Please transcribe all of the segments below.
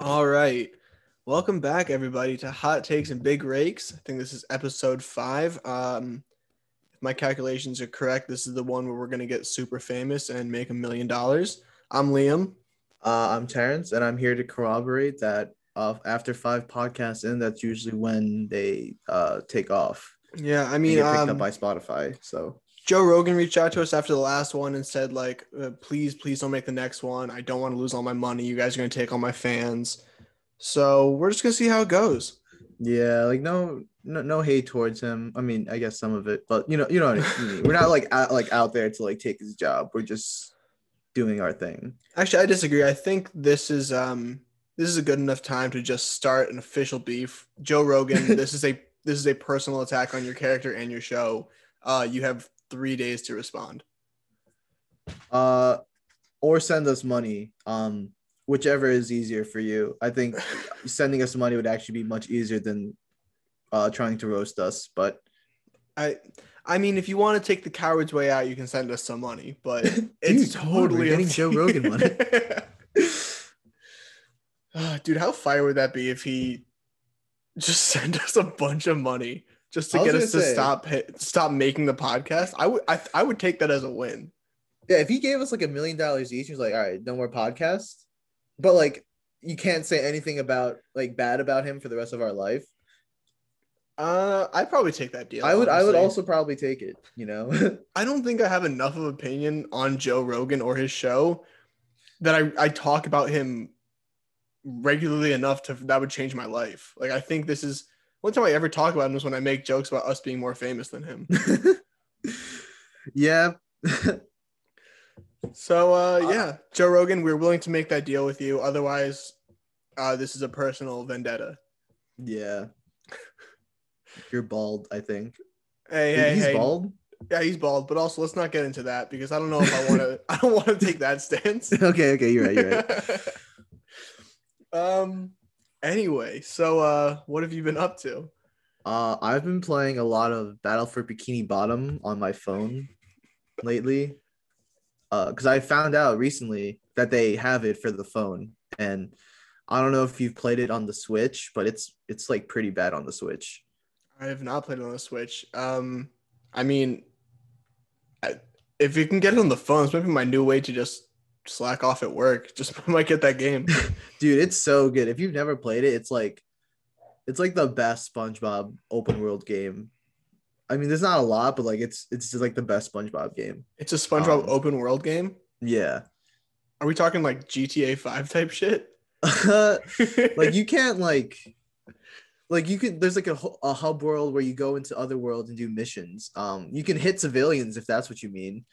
All right. Welcome back, everybody, to Hot Takes and Big Rakes. I think this is episode five. Um, if my calculations are correct, this is the one where we're going to get super famous and make a million dollars. I'm Liam. Uh, I'm Terrence, and I'm here to corroborate that uh, after five podcasts in, that's usually when they uh, take off. Yeah, I mean, picked um, up by Spotify. So Joe Rogan reached out to us after the last one and said, like, uh, please, please don't make the next one. I don't want to lose all my money. You guys are going to take all my fans. So we're just going to see how it goes. yeah, like no, no, no hate towards him. I mean, I guess some of it, but you know, you know what I mean. We're not like out, like out there to like take his job. We're just doing our thing. Actually, I disagree. I think this is um this is a good enough time to just start an official beef. Joe Rogan, this is a this is a personal attack on your character and your show. Uh, you have three days to respond. Uh, or send us money. Um, whichever is easier for you. I think sending us money would actually be much easier than uh trying to roast us. But I I mean, if you want to take the coward's way out, you can send us some money, but it's Dude, come totally getting to Joe. Rogan money. Ah, Dude, how fire would that be if he just sent us a bunch of money just to get us to say- stop stop making the podcast? I would I, I would take that as a win. Yeah, if he gave us like a million dollars each, he's like, all right, no more podcast. But like, you can't say anything about like bad about him for the rest of our life. Uh, I'd probably take that deal. I would, I would also probably take it. You know, I don't think I have enough of opinion on Joe Rogan or his show that I, I talk about him regularly enough to that would change my life. Like I think this is one time I ever talk about him is when I make jokes about us being more famous than him. yeah, So uh yeah, Joe Rogan, we're willing to make that deal with you. Otherwise, uh this is a personal vendetta. yeah. You're bald, I think. Hey, hey, he's hey. bald. Yeah, he's bald, but also let's not get into that because I don't know if I want to I don't want to take that stance. okay, okay, you're right, you're right. um anyway, so uh what have you been up to? Uh, I've been playing a lot of Battle for Bikini Bottom on my phone lately. Uh, because I found out recently that they have it for the phone, and I don't know if you've played it on the Switch, but it's it's like pretty bad on the Switch. I have not played it on the Switch. Um I mean I, if you can get it on the phone, it's might be my new way to just slack off at work. Just might get that game. Dude, it's so good. If you've never played it, it's like it's like the best SpongeBob open world game. I mean, there's not a lot, but like it's it's just like the best SpongeBob game. It's a SpongeBob Um, open world game. Yeah. Are we talking like GTA 5 type shit? like you can't like like you could there's like a, a hub world where you go into other worlds and do missions um you can hit civilians if that's what you mean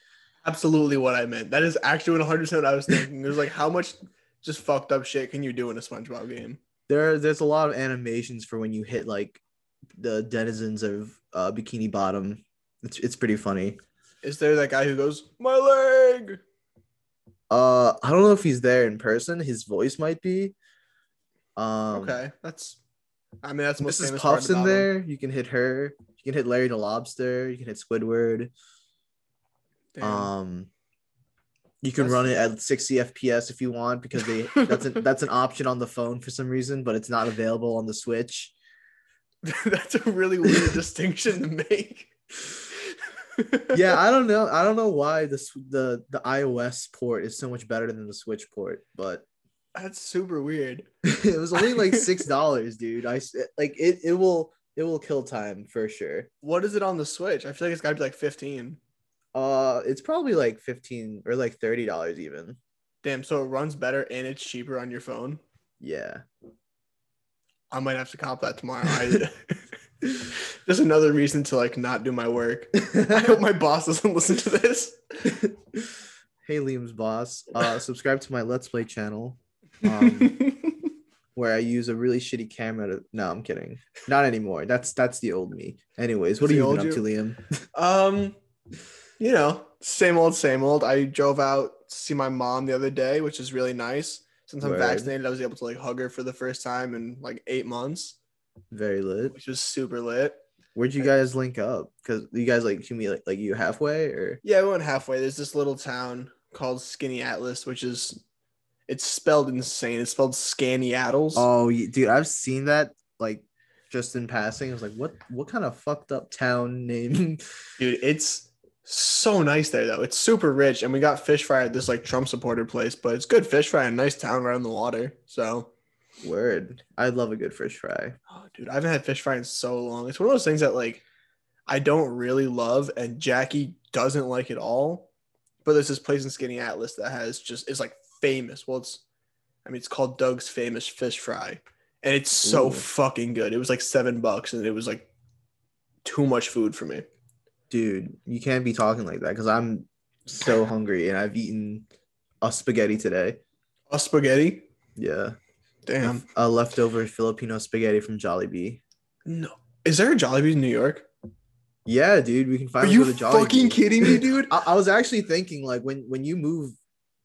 absolutely what I meant. That is actually 100% what I was thinking. There's like how much just fucked up shit can you do in a SpongeBob game? there there's a lot of animations for when you hit like the denizens of uh bikini bottom it's, it's pretty funny Is there that guy who goes, "My leg"? uh i don't know if he's there in person his voice might be um okay, that's. I mean, that's most Mrs. Puff's in there. You can hit her. You can hit Larry the Lobster. You can hit Squidward. Damn. Um, you can That's- run it at 60 FPS if you want because they that's an that's an option on the phone for some reason, but it's not available on the Switch. that's a really weird distinction to make. Yeah, I don't know. I don't know why the the the iOS port is so much better than the Switch port, but that's super weird. it was only like six dollars, dude. I like it. It will it will kill time for sure. What is it on the Switch? I feel like it's got to be like 15. Uh, it's probably like fifteen or like thirty dollars even. Damn, so it runs better and it's cheaper on your phone. Yeah. I might have to cop that tomorrow. I, just another reason to like not do my work. I hope my boss doesn't listen to this. hey Liam's boss. Uh subscribe to my Let's Play channel. Um where I use a really shitty camera to no, I'm kidding. Not anymore. That's that's the old me. Anyways, what are you up to, Liam? um, you know, same old, same old. I drove out to see my mom the other day, which is really nice. Since I'm Word. vaccinated, I was able to like hug her for the first time in like eight months, Very lit. which was super lit. Where'd you guys link up? Because you guys like to me like, like you halfway or Yeah, we went halfway. There's this little town called Skaneateles, which is It's spelled insane. It's spelled Skaneateles. Oh, dude, I've seen that like just in passing. I was like, what what kind of fucked up town name? Dude, it's so nice there though. It's super rich, and we got fish fry at this like Trump supporter place, but it's good fish fry and nice town right on the water. So, Word. I love a good fish fry. oh, dude, I haven't had fish fry in so long. It's one of those things that like I don't really love, and Jackie doesn't like it all. But there's this place in Skaneateles that has just is like famous. Well, it's I mean it's called Doug's Famous Fish Fry, and it's so Ooh. fucking good. It was like seven bucks, and it was like too much food for me. Dude, you can't be talking like that because I'm so hungry and I've eaten a spaghetti today. A spaghetti. Yeah. Damn. A leftover Filipino spaghetti from Jollibee. No. Is there a Jollibee in New York? Yeah, dude, we can Are finally you go to Jollibee. fucking kidding me, dude? I, I was actually thinking like when when you move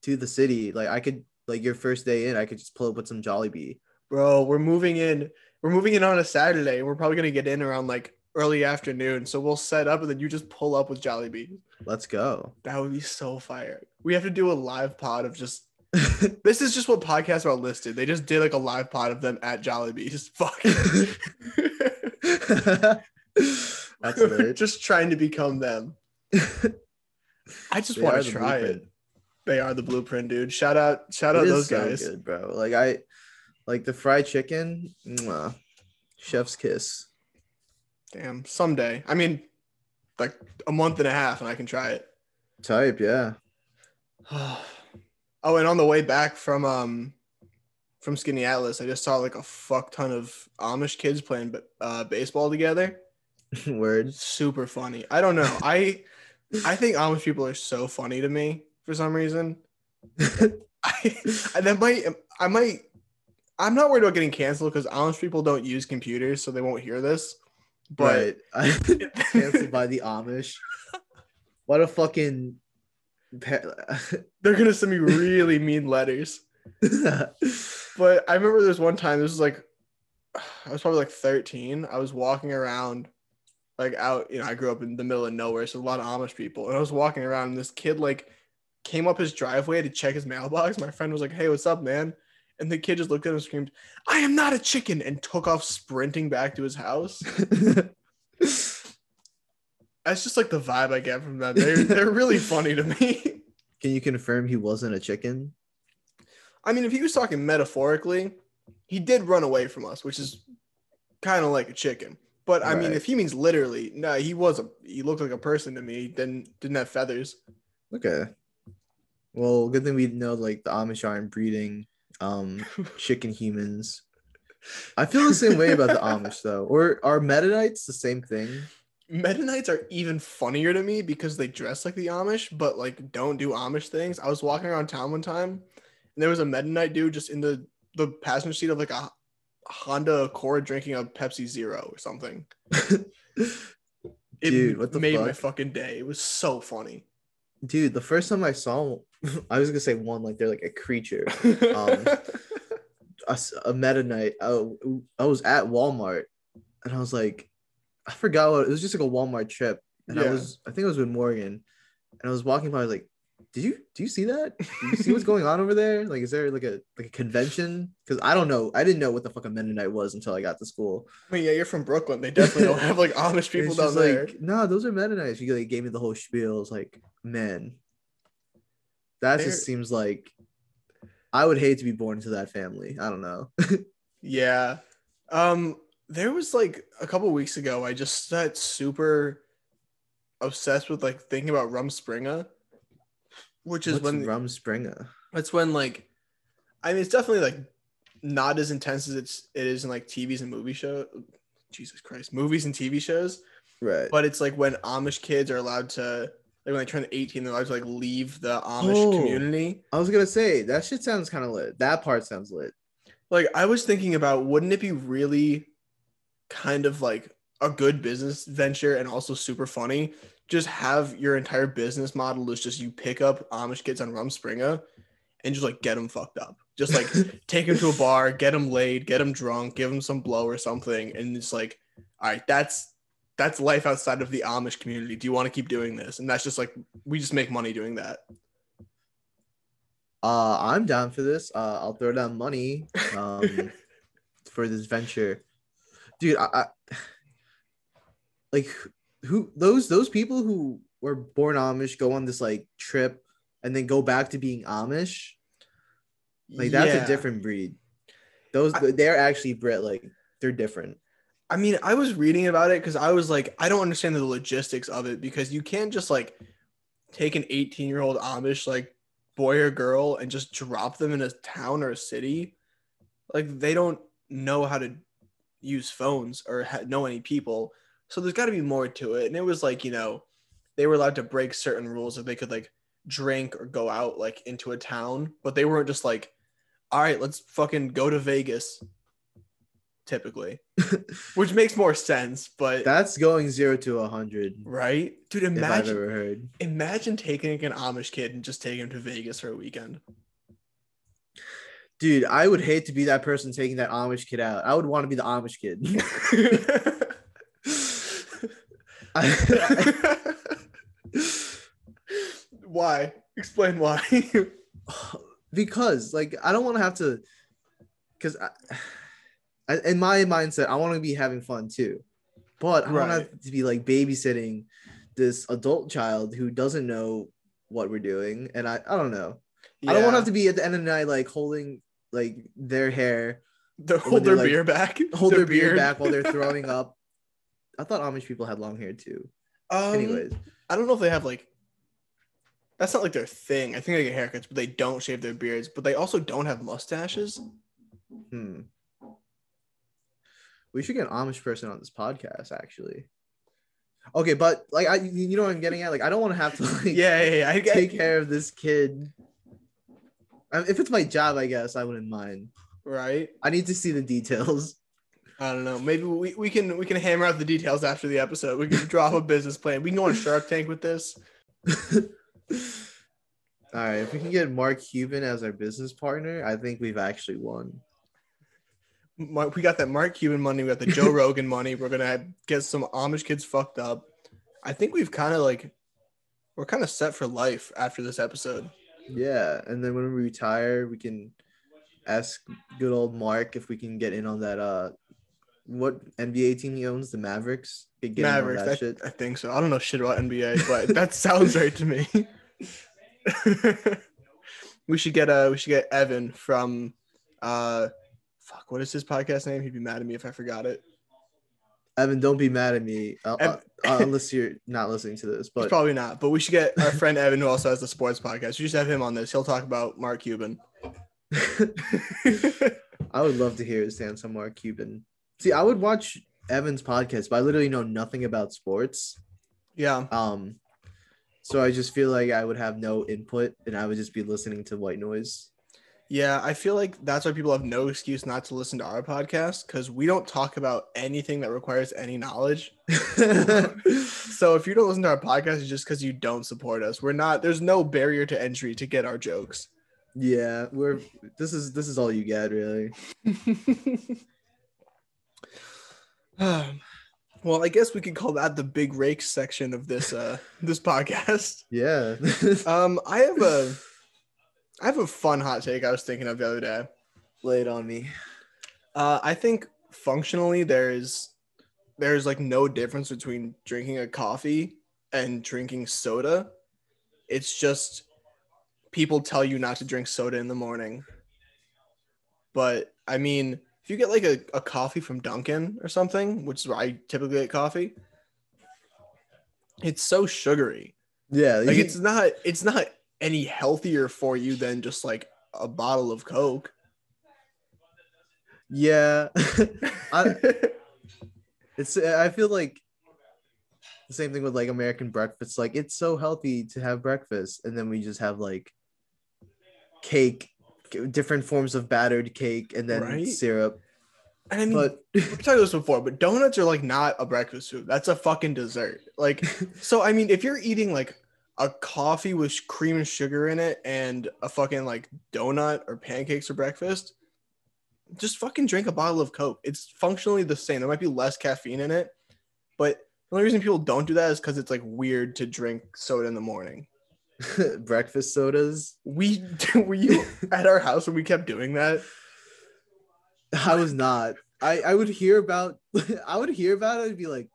to the city, like I could like your first day in, I could just pull up with some Jollibee. Bro, we're moving in. We're moving in on a Saturday, and we're probably gonna get in around like early afternoon. So we'll set up, and then you just pull up with Jolly Jollibee. Let's go. That would be so fire. We have to do a live pod of just. This is just what podcasts are listed. They just did like a live pod of them at Jollibee, just fucking. That's just trying to become them. I just They want to try blueprint. it. They are the blueprint, dude. Shout out, shout out It is those so guys. good, bro. Like I like the fried chicken. mwah. Chef's kiss. Damn, someday. I mean, like a month and a half, and I can try it. Type, yeah. oh, and on the way back from um from Skaneateles, I just saw like a fuck ton of Amish kids playing uh, baseball together. Word. Super funny. I don't know. I I think Amish people are so funny to me for some reason. I, I that might I might I'm not worried about getting canceled because Amish people don't use computers, so they won't hear this. But canceled by the Amish. What a fucking they're gonna send me really mean letters. But I remember there's one time, this was like, I was probably like 13. I was walking around, like out, you know, I grew up in the middle of nowhere, so a lot of Amish people. And I was walking around, and this kid, like, came up his driveway to check his mailbox. My friend was like, Hey, what's up, man? And the kid just looked at him and screamed, I am not a chicken, and took off sprinting back to his house. That's just like the vibe I get from them. They're, they're really funny to me. Can you confirm he wasn't a chicken? I mean, if he was talking metaphorically, he did run away from us, which is kind of like a chicken. But I mean, if he means literally, no, he was a he looked like a person to me. He didn't didn't have feathers. Okay. Well, good thing we know like the Amish aren't breeding um chicken humans. I feel the same way about the Amish though. Or are Mennonites the same thing? Mennonites are even funnier to me because they dress like the Amish, but like don't do Amish things. I was walking around town one time, and there was a Mennonite dude just in the the passenger seat of like a Honda Accord drinking a Pepsi Zero or something. It Dude, what the made my fucking day. It was so funny. Dude, the first time I saw I was gonna say one like they're like a creature. Um, a, a Mennonite. I, I was at Walmart and I was like, I forgot what it was just like a Walmart trip. And I was I think it was with Morgan. And I was walking by, I was like, Did you do you see that? Do you see what's going on over there? Like, is there like a like a convention? Because I don't know. I didn't know what the fuck a Mennonite was until I got to school. I mean, yeah, you're from Brooklyn. They definitely don't have like Amish people down there. like, no, those are Mennonites. She like gave me the whole spiel. It's like, man, that They're- just seems like I would hate to be born into that family. I don't know. Yeah. Um, there was like a couple weeks ago, I just got super obsessed with like thinking about *Rum Rumspringa, which is What's when Rumspringa? that's when like I mean it's definitely like not as intense as it's it is in like TVs and movie show Jesus Christ, movies and TV shows. Right. But it's like when Amish kids are allowed to like when they turn 18, they're allowed to like leave the Amish Oh. community. I was gonna say that shit sounds kind of lit. That part sounds lit. like I was thinking about wouldn't it be really kind of like a good business venture and also super funny? Just have your entire business model is just you pick up Amish kids on Rum Rumspringa and just like get them fucked up. Just like take them to a bar, get them laid, get them drunk, give them some blow or something, and it's like, all right, that's that's life outside of the Amish community. Do you want to keep doing this? And that's just like we just make money doing that. Uh, I'm down for this. Uh, I'll throw down money um, for this venture, dude. I, I like who those those people who were born Amish go on this like trip and then go back to being Amish. Like that's Yeah. a different breed. Those I- they're actually Brit. Like they're different. I mean, I was reading about it because I was like, I don't understand the logistics of it because you can't just like take an 18 year old Amish like boy or girl and just drop them in a town or a city. Like they don't know how to use phones or ha- know any people. So there's got to be more to it. And it was like, you know, they were allowed to break certain rules if they could like drink or go out like into a town, but they weren't just like, all right, let's fucking go to Vegas. Typically, which makes more sense, but That's going zero to a hundred. right, dude. Imagine, imagine taking an Amish kid and just taking him to Vegas for a weekend. Dude, I would hate to be that person taking that Amish kid out. I would want to be the Amish kid. Why? Explain why. because like I don't want to have to because I, I, in my mindset I want to be having fun too, but I don't Right. have to be like babysitting this adult child who doesn't know what we're doing, and I I don't know. I don't want to have to be at the end of the night like holding like their hair, to when hold their like, beer back. hold their beer beard. back while they're throwing up. I thought Amish people had long hair too. Um, Anyways, I don't know if they have like. That's not like their thing. I think they get haircuts, but they don't shave their beards. But they also don't have mustaches. hmm. We should get an Amish person on this podcast actually. Okay, but like I, you know what I'm getting at. Like I don't want to have to like Yeah, yeah, yeah. I get take care of this kid. Um, If it's my job, I guess I wouldn't mind. right. I need to see the details. I don't know. Maybe we, we can we can hammer out the details after the episode. We can drop a business plan. We can go on Shark Tank with this. All right, if we can get Mark Cuban as our business partner, I think we've actually won. Mark, we got that Mark Cuban money. We got the Joe Rogan money. We're gonna get some Amish kids fucked up. I think we've kind of like we're kind of set for life after this episode. Yeah, and then when we retire, we can ask good old Mark if we can get in on that. Uh, what NBA team he owns? The Mavericks. Get get in on Mavericks. that I, shit. I think so. I don't know shit about NBA, but that sounds right to me. we should get uh we should get Evan from uh fuck what is his podcast name? He'd be mad at me if I forgot it. Evan, don't be mad at me uh, uh, uh, unless you're not listening to this. He's But probably not, but we should get our friend Evan who also has the sports podcast. We should have him on this. He'll talk about Mark Cuban. I would love to hear his stance on Mark Cuban. See, I would watch Evan's podcast, but I literally know nothing about sports. yeah. Um, so I just feel like I would have no input, and I would just be listening to white noise. Yeah, I feel like that's why people have no excuse not to listen to our podcast because we don't talk about anything that requires any knowledge. So if you don't listen to our podcast, it's just because you don't support us. We're not. There's no barrier to entry to get our jokes. yeah, we're this is this is all you get, really. Um, well, I guess we could call that the big rake section of this uh this podcast. Yeah. Um, I have a I have a fun hot take I was thinking of the other day. Lay it on me. Uh, I think functionally there is there's like no difference between drinking a coffee and drinking soda. It's just people tell you not to drink soda in the morning. But I mean, if you get like a, a coffee from Dunkin' or something, which is where I typically get coffee, it's so sugary. Yeah, Like you- it's not it's not any healthier for you than just like a bottle of Coke. yeah. I, it's I feel like the same thing with like American breakfast. Like it's so healthy to have breakfast, and then we just have like cake, different forms of battered cake, and then Right? syrup. And I mean, But we've talked about this before, but donuts are like not a breakfast food. That's a fucking dessert. Like, so I mean, if you're eating like a coffee with cream and sugar in it and a fucking like donut or pancakes for breakfast, just fucking drink a bottle of Coke. It's functionally the same. There might be less caffeine in it, but the only reason people don't do that is because it's like weird to drink soda in the morning. breakfast sodas. We were you at our house when we kept doing that? I was not. I I would hear about I would hear about it and be like,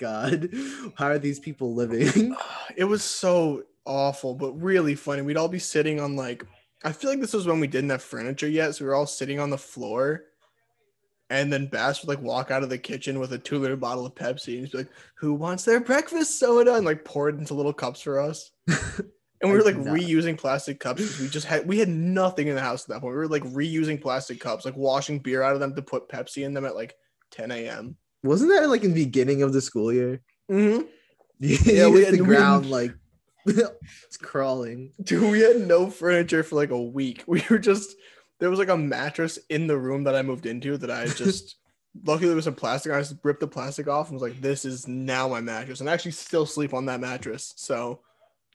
God, how are these people living? It was so awful, but really funny. We'd all be sitting on like I feel like this was when we didn't have furniture yet, so we were all sitting on the floor. And then Bass would like walk out of the kitchen with a two liter bottle of Pepsi and be like, Who wants their breakfast soda? And like pour it into little cups for us. And we were like reusing plastic cups we just had we had nothing in the house at that point. We were like reusing plastic cups, like washing beer out of them to put Pepsi in them at like 10 a.m. Wasn't that like in the beginning of the school year? Mm-hmm. Yeah, we had- the we- ground like it's crawling. Dude, we had no furniture for like a week. We were just there was like a mattress in the room that I moved into that I just luckily there was some plastic. I just ripped the plastic off and was like, this is now my mattress. And I actually still sleep on that mattress. So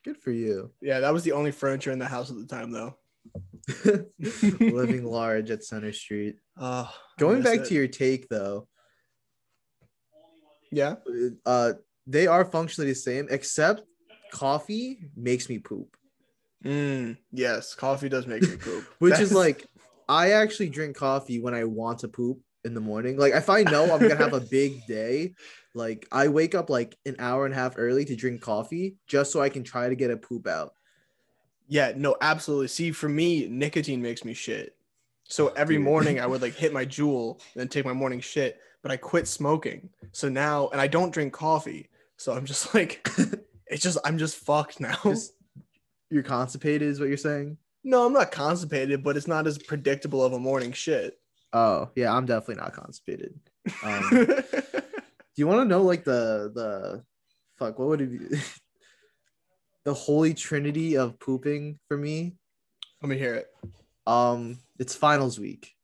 Good for you. yeah, that was the only furniture in the house at the time though. Living large at Center Street. Uh Going back to your take though, Yeah. uh they are functionally the same except coffee makes me poop. Mm, yes, coffee does make me poop. Which That's- is like I actually drink coffee when I want to poop in the morning. Like if I know I'm gonna have a big day, like I wake up like an hour and a half early to drink coffee just so I can try to get a poop out. Yeah, no, absolutely. See, for me, nicotine makes me shit. So every morning I would like hit my JUUL and then take my morning shit, but I quit smoking. So now, and I don't drink coffee. So I'm just like, it's just, I'm just fucked now. Just you're constipated is what you're saying? no, I'm not constipated, but it's not as predictable of a morning shit. Oh, yeah, I'm definitely not constipated. Um, do you want to know like the the fuck what would it be? the holy trinity of pooping for me? Let me hear it. Um, it's finals week.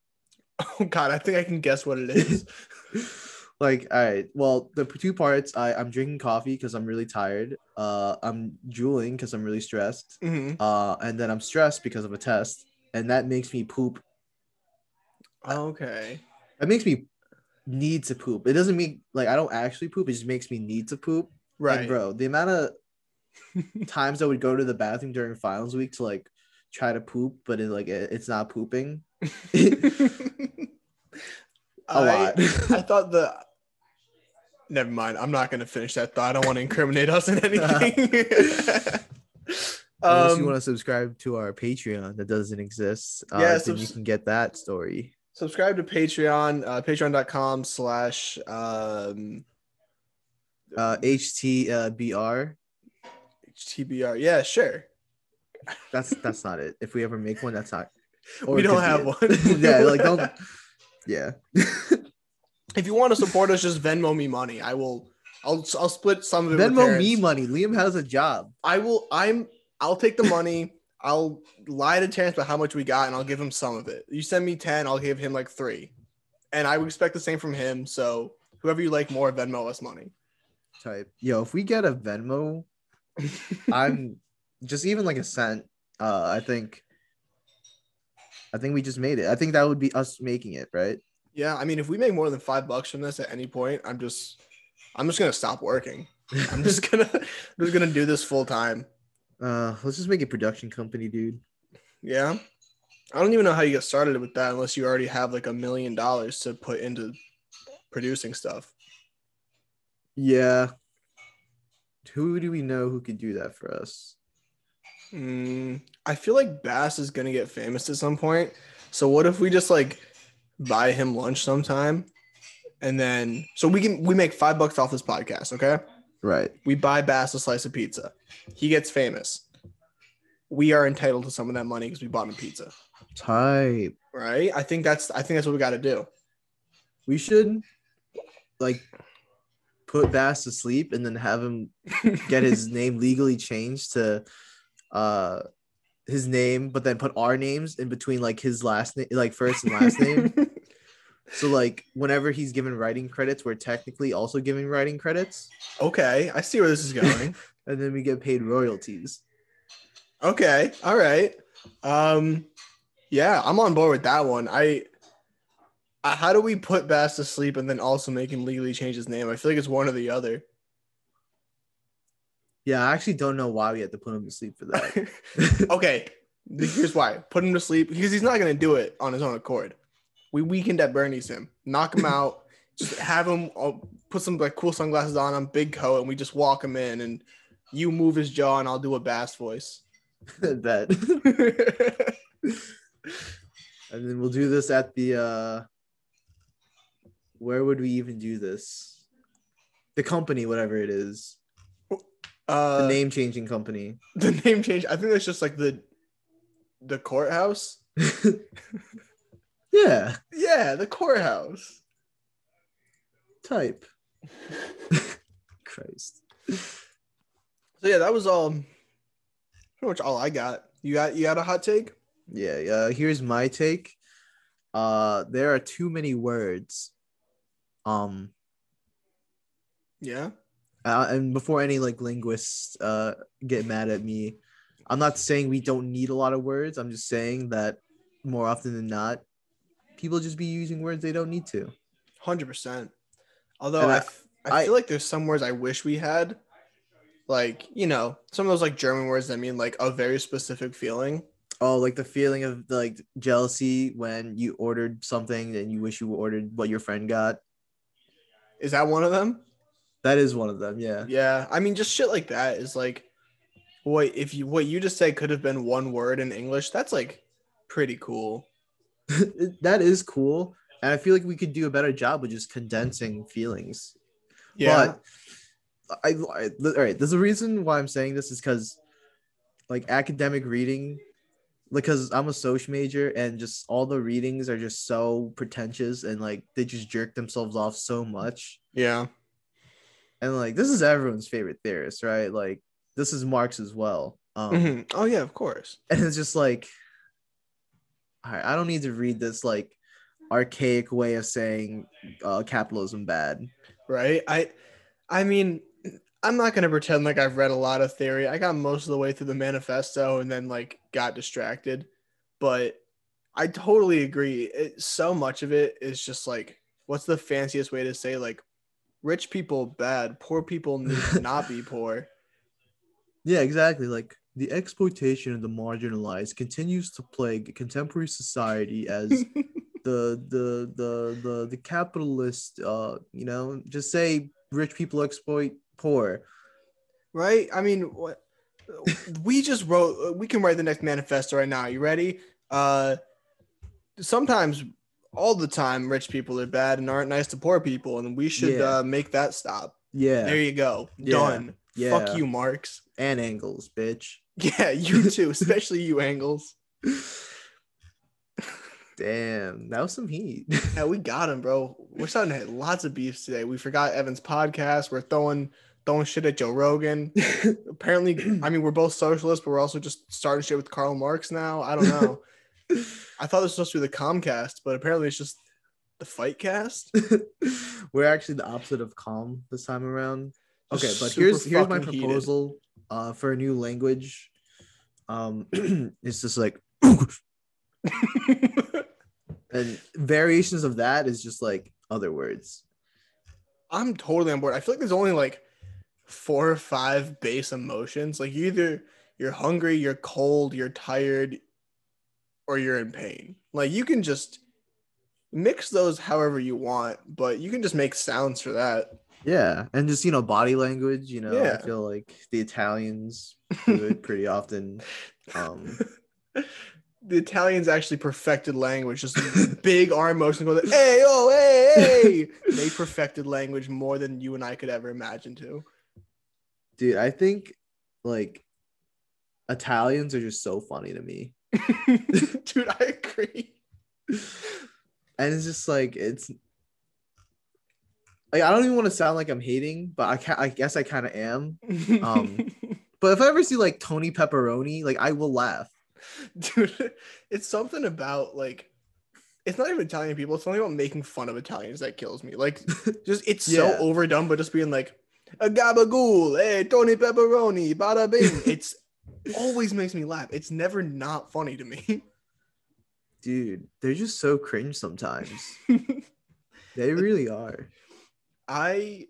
Oh God, I think I can guess what it is. like all right well the two parts i i'm drinking coffee because i'm really tired uh i'm drooling because i'm really stressed Mhm. uh and then i'm stressed because of a test and that makes me poop Okay. that makes me need to poop it doesn't mean like i don't actually poop it just makes me need to poop Right. and bro the amount of times i would go to the bathroom during finals week to like try to poop but it like it, it's not pooping a I- lot I thought the. Never mind. I'm not gonna finish that thought. I don't want to incriminate us in anything. Unless you um, want to subscribe to our Patreon that doesn't exist, uh, Yeah, then you can get that story. subscribe to Patreon. Uh, Patreon.com slash um, Uh, HTBR. HTBR. Yeah, sure. That's that's not it. If we ever make one, that's not. We don't have it. one. yeah, like don't. Yeah. If you want to support us, just Venmo me money. I will. I'll. I'll split some of it. Venmo me money. Liam has a job. I will. I'm. I'll take the money. I'll lie to Terrence about how much we got, and I'll give him some of it. You send me ten, I'll give him like three, and I would expect the same from him. So whoever you like more, Venmo us money. Type. Yo, if we get a Venmo, I'm just even like a cent. Uh, I think. I think we just made it. I think that would be us making it, right? Yeah, I mean, if we make more than five bucks from this at any point, I'm just, I'm just gonna stop working. I'm just gonna, I'm just gonna do this full time. Uh, let's just make a production company, dude. Yeah, I don't even know how you get started with that unless you already have like a million dollars to put into producing stuff. Yeah. Who do we know who could do that for us? Mm, I feel like Bass is gonna get famous at some point. So what if we just like buy him lunch sometime, and then so we can we make five bucks off this podcast, okay? Right. We buy Bass a slice of pizza. He gets famous. We are entitled to some of that money because we bought him pizza, Type. right? I think that's I think that's what we got to do. We should like put Bass to sleep and then have him get his name legally changed to uh his name, but then put our names in between like his last name, like first and last name. So like whenever he's given writing credits, we're technically also giving writing credits, okay, I see where this is going. and then we get paid royalties. okay, all right. Um, yeah, I'm on board with that one. I, I how do we put Bass to sleep and then also make him legally change his name? I feel like it's one or the other. Yeah, I actually don't know why we had to put him to sleep for that. okay, here's why. Put him to sleep because he's not gonna do it on his own accord. We weekend at Bernie's him, knock him out, just have him uh, put some like cool sunglasses on him, big coat, and we just walk him in, and you move his jaw, and I'll do a bass voice. that. and then we'll do this at the uh where would we even do this? The company, whatever it is. Uh, The name changing company. the name change. I think that's just like the the courthouse. yeah, Yeah, the courthouse. type. Christ. So yeah, that was all. Pretty much all I got. You got you got a hot take? Yeah, uh, here's my take. Uh there are too many words. Um Yeah. Uh, and before any like linguists uh get mad at me, I'm not saying we don't need a lot of words. I'm just saying that more often than not, people just be using words they don't need to. Hundred percent. Although I, I- f- I I- feel like there's some words I wish we had, like you know some of those like German words that mean like a very specific feeling. Oh, like the feeling of like jealousy when you ordered something and you wish you ordered what your friend got. Is that one of them? That is one of them. Yeah. Yeah. I mean, just shit like that is like, what if you what you just said could have been one word in English? That's like pretty cool. that is cool. And I feel like we could do a better job with just condensing feelings. Yeah. But I, I all right. There's a reason why I'm saying this is because like academic reading, because I'm a social major and just all the readings are just so pretentious and like they just jerk themselves off so much. yeah. And like this is everyone's favorite theorist, right? Like this is Marx as well. Um, Mhm. Oh yeah, of course. and it's just like all right, I don't need to read this like archaic way of saying uh, capitalism bad. right? I I mean, I'm not gonna pretend like I've read a lot of theory. I got most of the way through the manifesto and then like got distracted. But I totally agree. It, so much of it is just like, what's the fanciest way to say like, rich people bad, poor people need to not be poor. Yeah, exactly. Like the exploitation of the marginalized continues to plague contemporary society as the the the the the capitalist uh you know just say rich people exploit poor. right? I mean, what we just wrote. We can write the next manifesto right now. You ready? Uh, sometimes, all the time, rich people are bad and aren't nice to poor people, and we should Yeah. uh, make that stop. Yeah. There you go. Yeah. Done. yeah. Fuck you, Marx. And Engels, bitch. Yeah, you too, especially you, Engels. Damn, that was some heat. Yeah, we got him, bro. We're starting to hit lots of beefs today. We forgot Evan's podcast. We're throwing throwing shit at Joe Rogan. Apparently, I mean, we're both socialists, but we're also just starting shit with Karl Marx now. I don't know. I thought this was supposed to be the Comcast, but apparently it's just the Fight Cast. We're actually the opposite of calm this time around. Okay, but here's here's my proposal uh for a new language. Um it's just like and variations of that is just like other words. I'm totally on board. I feel like there's only like four or five base emotions. Like you either you're hungry, you're cold, you're tired, or you're in pain. Like you can just mix those however you want, but you can just make sounds for that. Yeah, and just you know body language, you know, Yeah. I feel like the Italians do it pretty often. Um the Italians actually perfected language, just big arm motion going, hey, oh, hey, hey. they perfected language more than you and I could ever imagine to. dude, I think like Italians are just so funny to me. Dude, I agree. and it's just like it's like I don't even want to sound like I'm hating, but I ca- I guess I kind of am. Um, But if I ever see like Tony Pepperoni, like I will laugh. dude, it's something about like it's not even Italian people, it's something about making fun of Italians that kills me. Like just it's so overdone, but just being like a gabagool, hey, Tony Pepperoni, bada bing. It's always makes me laugh. It's never not funny to me. Dude, they're just so cringe sometimes. They really are. I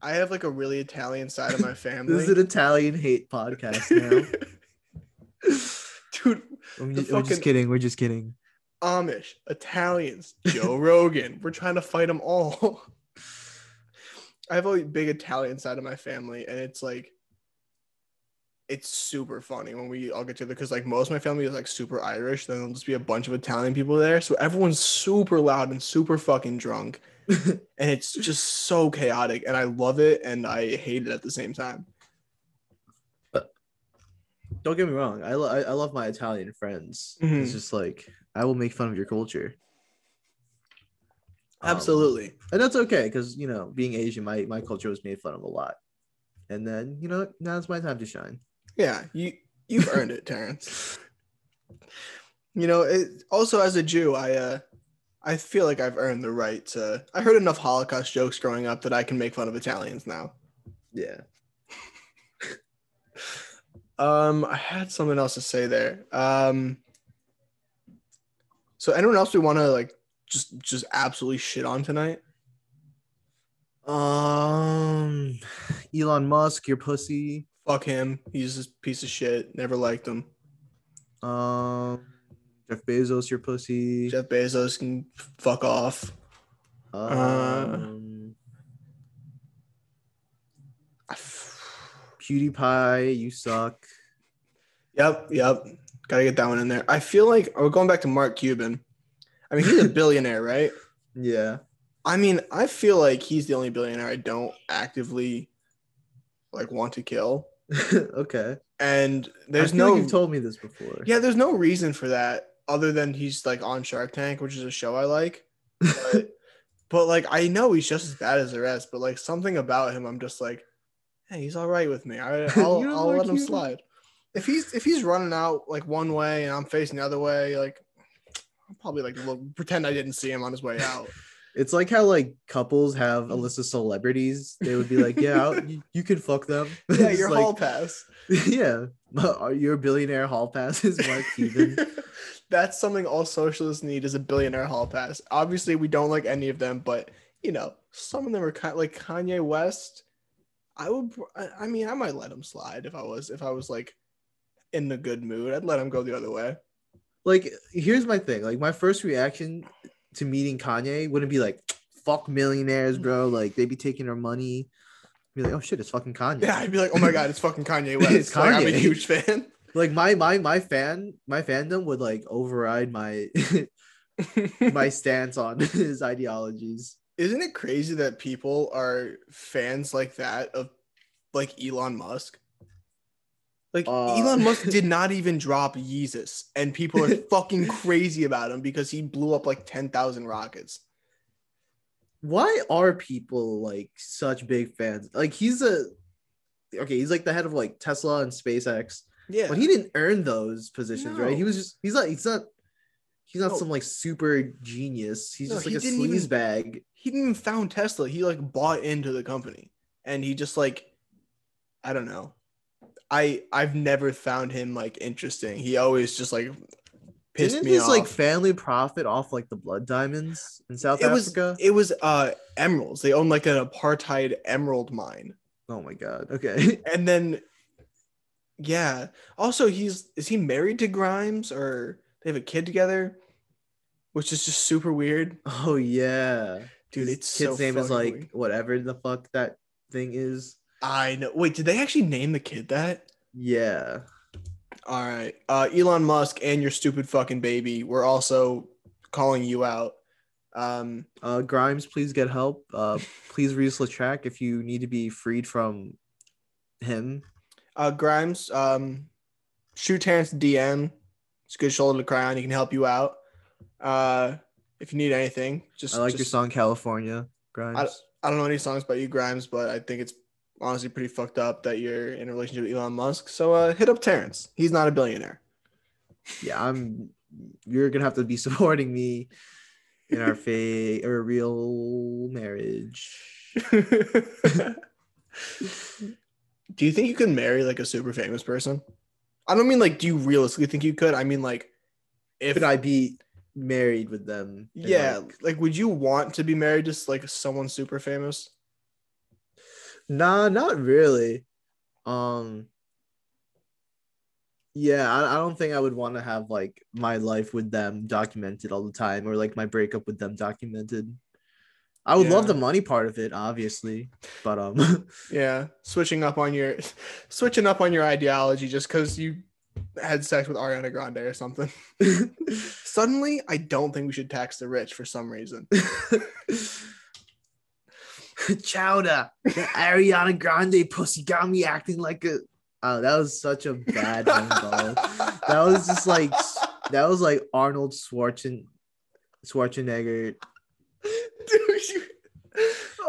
I have like a really Italian side of my family. This is an Italian hate podcast now. Dude, I'm just, we're just kidding. We're just kidding. Amish, Italians, Joe Rogan. We're trying to fight them all. I have a big Italian side of my family, and it's like, it's super funny when we all get together because like most of my family is like super Irish. Then there'll just be a bunch of Italian people there, so everyone's super loud and super fucking drunk, and it's just so chaotic. And I love it, and I hate it at the same time. But don't get me wrong. I, lo- I, love my Italian friends. Mhm. It's just like I will make fun of your culture. Um, Absolutely. and that's okay because you know, being Asian, my my culture was made fun of a lot. And then you know, now it's my time to shine. Yeah, you you've earned it, Terrence. You know, it, also as a Jew, I uh I feel like I've earned the right to I heard enough Holocaust jokes growing up that I can make fun of Italians now. Yeah. Um I had something else to say there. Um so anyone else we want to like just just absolutely shit on tonight? Um, Elon Musk, your pussy. Fuck him. He's a piece of shit. Never liked him. Um, Jeff Bezos, your pussy. Jeff Bezos can fuck off. Um, PewDiePie, you suck. Yep, yep. Gotta get that one in there. I feel like we're going back to Mark Cuban. I mean, he's a billionaire, right? Yeah. I mean, I feel like he's the only billionaire I don't actively like want to kill. okay. And There's no you've told me this before. Yeah, there's no reason for that other than he's like on Shark Tank, which is a show I like. But, but like I know he's just as bad as the rest, but like something about him, I'm just like, hey, he's all right with me. I, I'll, I'll like let him Cuban? slide. If he's if he's running out like one way and I'm facing the other way, like I'll probably like look, pretend I didn't see him on his way out. It's like how like couples have a mm. list of celebrities. They would be like, "Yeah, you, you can fuck them." yeah, your like, hall pass. Yeah, but are your billionaire hall pass is Mark Cuban? That's something all socialists need is a billionaire hall pass. Obviously, we don't like any of them, but you know, some of them are kind like Kanye West. I would, I mean, I might let him slide if I was, if I was like in the good mood. I'd let him go the other way. like, here's my thing. Like, my first reaction to meeting Kanye wouldn't be like, "Fuck millionaires, bro." Like, they'd be taking our money. Be like, "Oh shit, it's fucking Kanye." Yeah, I'd be like, oh my god, it's fucking Kanye West. It's Like, I'm a huge fan. Like my my my fan my fandom would like override my my stance on his ideologies. Isn't it crazy that people are fans like that of like Elon Musk? Like Uh, Elon Musk did not even drop Yeezus, and people are fucking crazy about him because he blew up like ten thousand rockets. Why are people like such big fans? Like he's a okay, he's like the head of like Tesla and SpaceX, Yeah, but he didn't earn those positions, right? He was just he's not he's not he's not No. some like super genius. He's No, just he like a didn't even- sleaze bag. he didn't even found Tesla. He like bought into the company, and he just like, I don't know. I I've never found him like interesting. He always just like pissed Didn't me his off. like family profit off like the blood diamonds in South it was Africa? it was uh emeralds. They own like an apartheid emerald mine. oh my god. Okay. And then yeah. Also he's is he married to Grimes or they have a kid together? Which is just super weird. oh yeah. Dude, His it's kid's so name is like weird. whatever the fuck that thing is. I know. Wait, did they actually name the kid that? Yeah. All right. Uh Elon Musk and your stupid fucking baby. We're also calling you out. Um Uh, Grimes, please get help. Uh, please read track if you need to be freed from him. uh Grimes, um shoot Terrence DM. It's a good shoulder to cry on. He can help you out. Uh if you need anything, just I like your song California, Grimes. I don't know any songs by you, Grimes, but I think it's honestly pretty fucked up that you're in a relationship with Elon Musk. So uh, hit up Terrence. He's not a billionaire. yeah, I'm. You're gonna have to be supporting me in our fa- or real marriage. do you think you could marry like a super famous person? I don't mean like do you realistically think you could? I mean like if Could I be married with them? yeah, like- like, would you want to be married to like someone super famous? Nah, not really. Um yeah, I, I don't think I would want to have like my life with them documented all the time or like my breakup with them documented. I would love the money part of it, obviously, but um Yeah, switching up on your switching up on your ideology just because you had sex with Ariana Grande or something. Suddenly, I don't think we should tax the rich for some reason. Chowder, the Ariana Grande pussy got me acting like a. Oh, that was such a bad gumball. that was just like that was like Arnold Schwarzen, Schwarzenegger. Dude, you-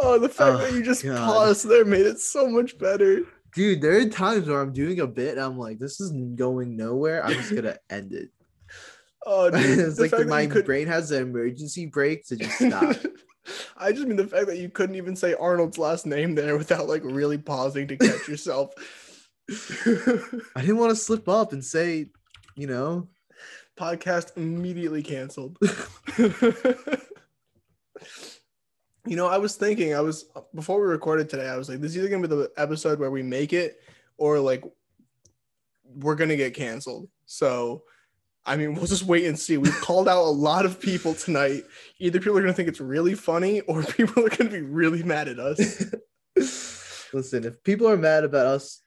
oh, the fact Oh, that you just God. paused there made it so much better. Dude, there are times where I'm doing a bit and I'm like, this is going nowhere. I'm just gonna end it. Oh, dude, it's like my could- brain has an emergency brake to just stop. I just mean the fact that you couldn't even say Arnold's last name there without like really pausing to catch yourself. I didn't want to slip up and say, you know, Podcast immediately canceled. you know, I was thinking, I was before we recorded today, I was like, this is either gonna be the episode where we make it or like we're gonna get canceled. So I mean, we'll just wait and see. We've called out a lot of people tonight. Either people are gonna think it's really funny or people are gonna be really mad at us. listen, if people are mad about us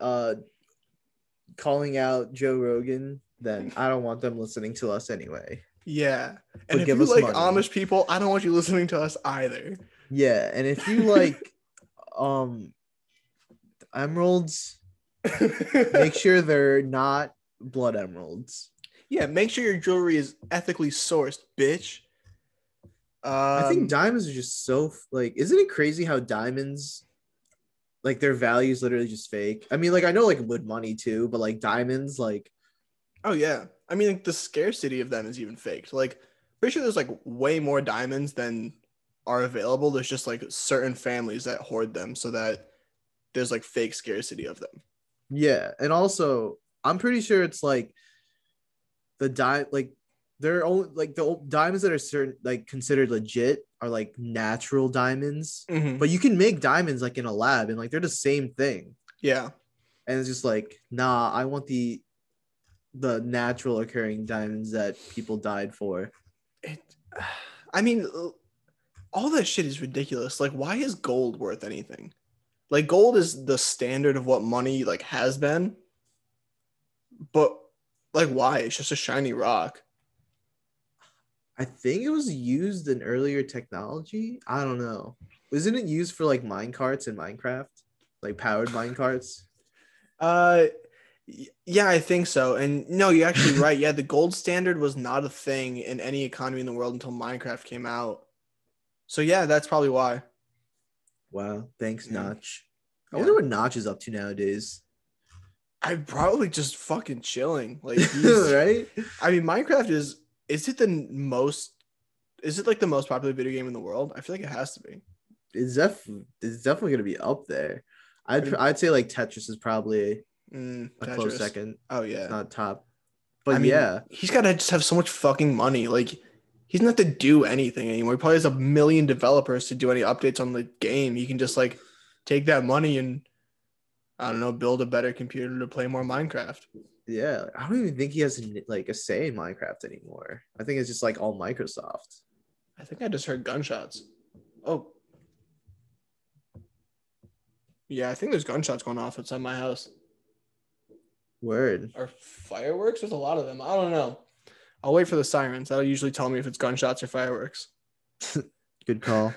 uh calling out Joe Rogan, then I don't want them listening to us anyway. Yeah. But And if you like money. Amish people, I don't want you listening to us either. Yeah, and if you like um emeralds, make sure they're not blood emeralds. yeah, make sure your jewelry is ethically sourced, bitch. Um, I think diamonds are just so like isn't it crazy how diamonds like their value is literally just fake? I mean, like I know like wood money too, but like diamonds, like oh yeah. I mean, like, the scarcity of them is even faked. Like, pretty sure there's like way more diamonds than are available. There's just like certain families that hoard them so that there's like fake scarcity of them. Yeah, and also I'm pretty sure it's like the di like they're only like the old diamonds that are certain like considered legit are like natural diamonds, Mhm. but you can make diamonds like in a lab and like they're the same thing. Yeah. And it's just like, nah, I want the the natural occurring diamonds that people died for. It, I mean, all that shit is ridiculous. Like, why is gold worth anything? Like, gold is the standard of what money like has been, but like, why? It's just a shiny rock. I think it was used in earlier technology. I don't know. Isn't it used for like mine carts in Minecraft? Like powered mine carts? Uh, yeah, I think so. And no, you're actually right. Yeah, the gold standard was not a thing in any economy in the world until Minecraft came out. So yeah, that's probably why. Wow. Thanks, Yeah. Notch. I Yeah. wonder what Notch is up to nowadays. I'm probably just fucking chilling. Like, right? I mean, Minecraft is is it the most is it like the most popular video game in the world? I feel like it has to be. It's def it's definitely gonna be up there. I'd I'd say like Tetris is probably Mm, a close second, Oh yeah. not top. But I mean, yeah, he's got to just have so much fucking money. Like he doesn't have to do anything anymore. He probably has a million developers to do any updates on the game. He can just like take that money and I don't know, build a better computer to play more Minecraft. yeah. I don't even think he has like a say in Minecraft anymore. I think it's just like all Microsoft. I think I just heard gunshots. Oh. Yeah, I think there's gunshots going off outside my house. Word. Or fireworks? There's a lot of them. I don't know. I'll wait for the sirens. That'll usually tell me if it's gunshots or fireworks. Good call.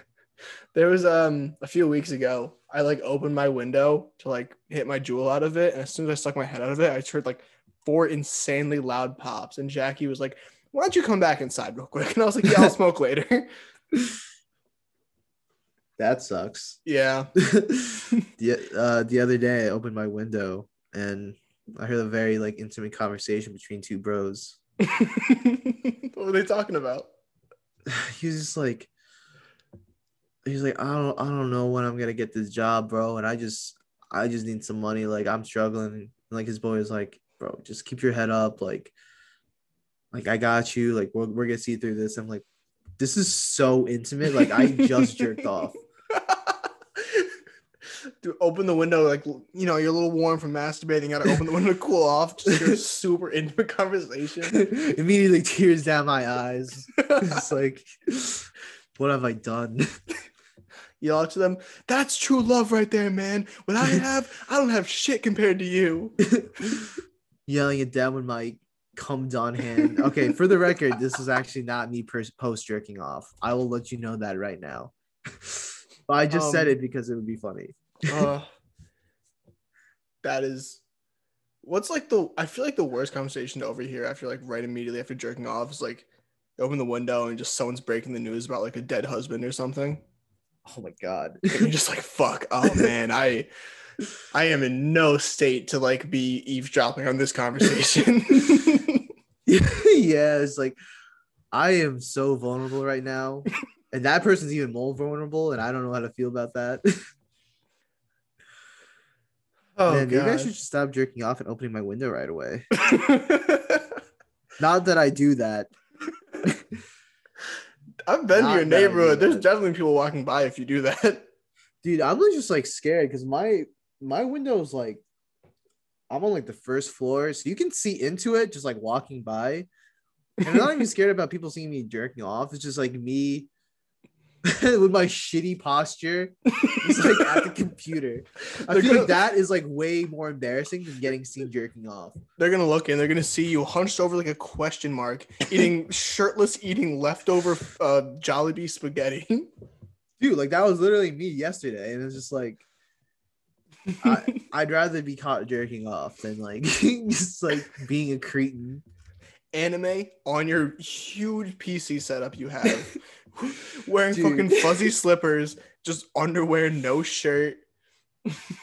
There was um a few weeks ago, I like opened my window to like hit my JUUL out of it, and as soon as I stuck my head out of it, I just heard like four insanely loud pops. And Jackie was like, "Why don't you come back inside real quick?" And I was like, "Yeah, I'll smoke later." That sucks. yeah. the uh the other day I opened my window and I heard a very like intimate conversation between two bros. what were they talking about? he was just like he's like I don't I don't know when I'm gonna get this job, bro. And I just I just need some money. Like I'm struggling. And like his boy is like, bro, just keep your head up. Like, like I got you. Like we're, we're gonna see through this. I'm like, this is so intimate. Like I just jerked off. to open the window, like you know, you're a little warm from masturbating. Got to open the window to cool off. Just a super intimate conversation. Immediately tears down my eyes. It's like, what have I done? Yell out to them. That's true love right there, man. What I have, I don't have shit compared to you. Yelling it down with my cummed on hand. Okay, for the record, this is actually not me post jerking off. I will let you know that right now. but I just um, said it because it would be funny. uh, that is what's like the I feel like the worst conversation to overhear after like right immediately after jerking off is like open the window and just someone's breaking the news about like a dead husband or something. Oh my god. and you're just like, fuck. Oh man, I I am in no state to like be eavesdropping on this conversation. yeah, it's like I am so vulnerable right now. And that person's even more vulnerable, and I don't know how to feel about that. oh, Man, maybe I should just stop jerking off and opening my window right away. Not that I do that. I've been to your neighborhood. There's definitely people walking by if you do that. Dude, I'm just like scared because my my window's like I'm on like the first floor, so you can see into it just like walking by. And I'm not even scared about people seeing me jerking off. It's just like me with my shitty posture, just like at the computer. I they're feel gonna, like that is like way more embarrassing than getting seen jerking off. They're gonna look in, they're gonna see you hunched over like a question mark, eating shirtless, eating leftover uh, Jollibee spaghetti. Dude, like that was literally me yesterday, and it's just like I, would rather be caught jerking off than like just like being a cretin. Anime on your huge PC setup you have, wearing Dude. fucking fuzzy slippers, just underwear, no shirt,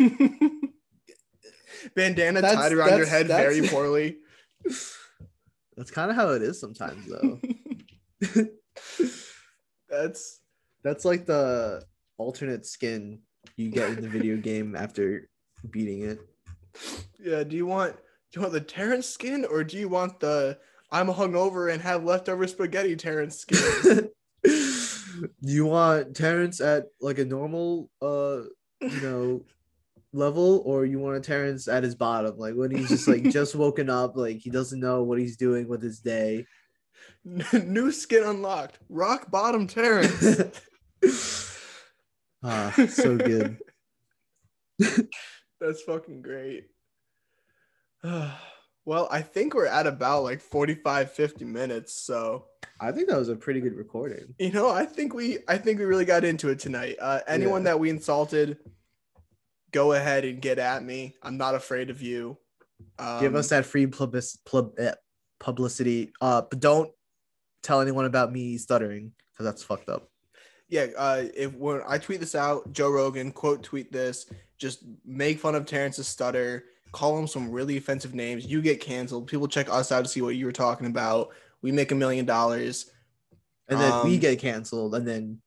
bandana that's, tied around your head very poorly. That's kind of how it is sometimes, though. that's that's like the alternate skin you get in the video game after beating it. Yeah. Do you want do you want the Terrence skin or do you want the I'm hungover and have leftover spaghetti Terrence skin? Do you want Terrence at like a normal uh you know level or you want a Terrence at his bottom like when he's just like just woken up like he doesn't know what he's doing with his day new skin unlocked rock bottom Terrence Ah, so good. That's fucking great. well, I think we're at about like 45 50 minutes, so I think that was a pretty good recording. You know, I think we I think we really got into it tonight. Uh anyone yeah. that we insulted go ahead and get at me. I'm not afraid of you. Um, Give us that free public, pub, eh, publicity. Uh, but don't tell anyone about me stuttering because that's fucked up yeah, uh, if when I tweet this out, Joe Rogan quote tweet this, just make fun of Terrence's stutter, call them some really offensive names. You get canceled. People check us out to see what you were talking about. We make a million dollars, and then um, we get canceled, and then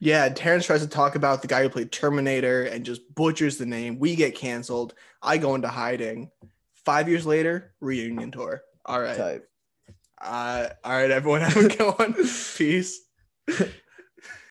yeah, Terrence tries to talk about the guy who played Terminator and just butchers the name. We get canceled. I go into hiding. Five years later, reunion tour. All right. Type. Uh, all right, everyone, have a good one. Peace.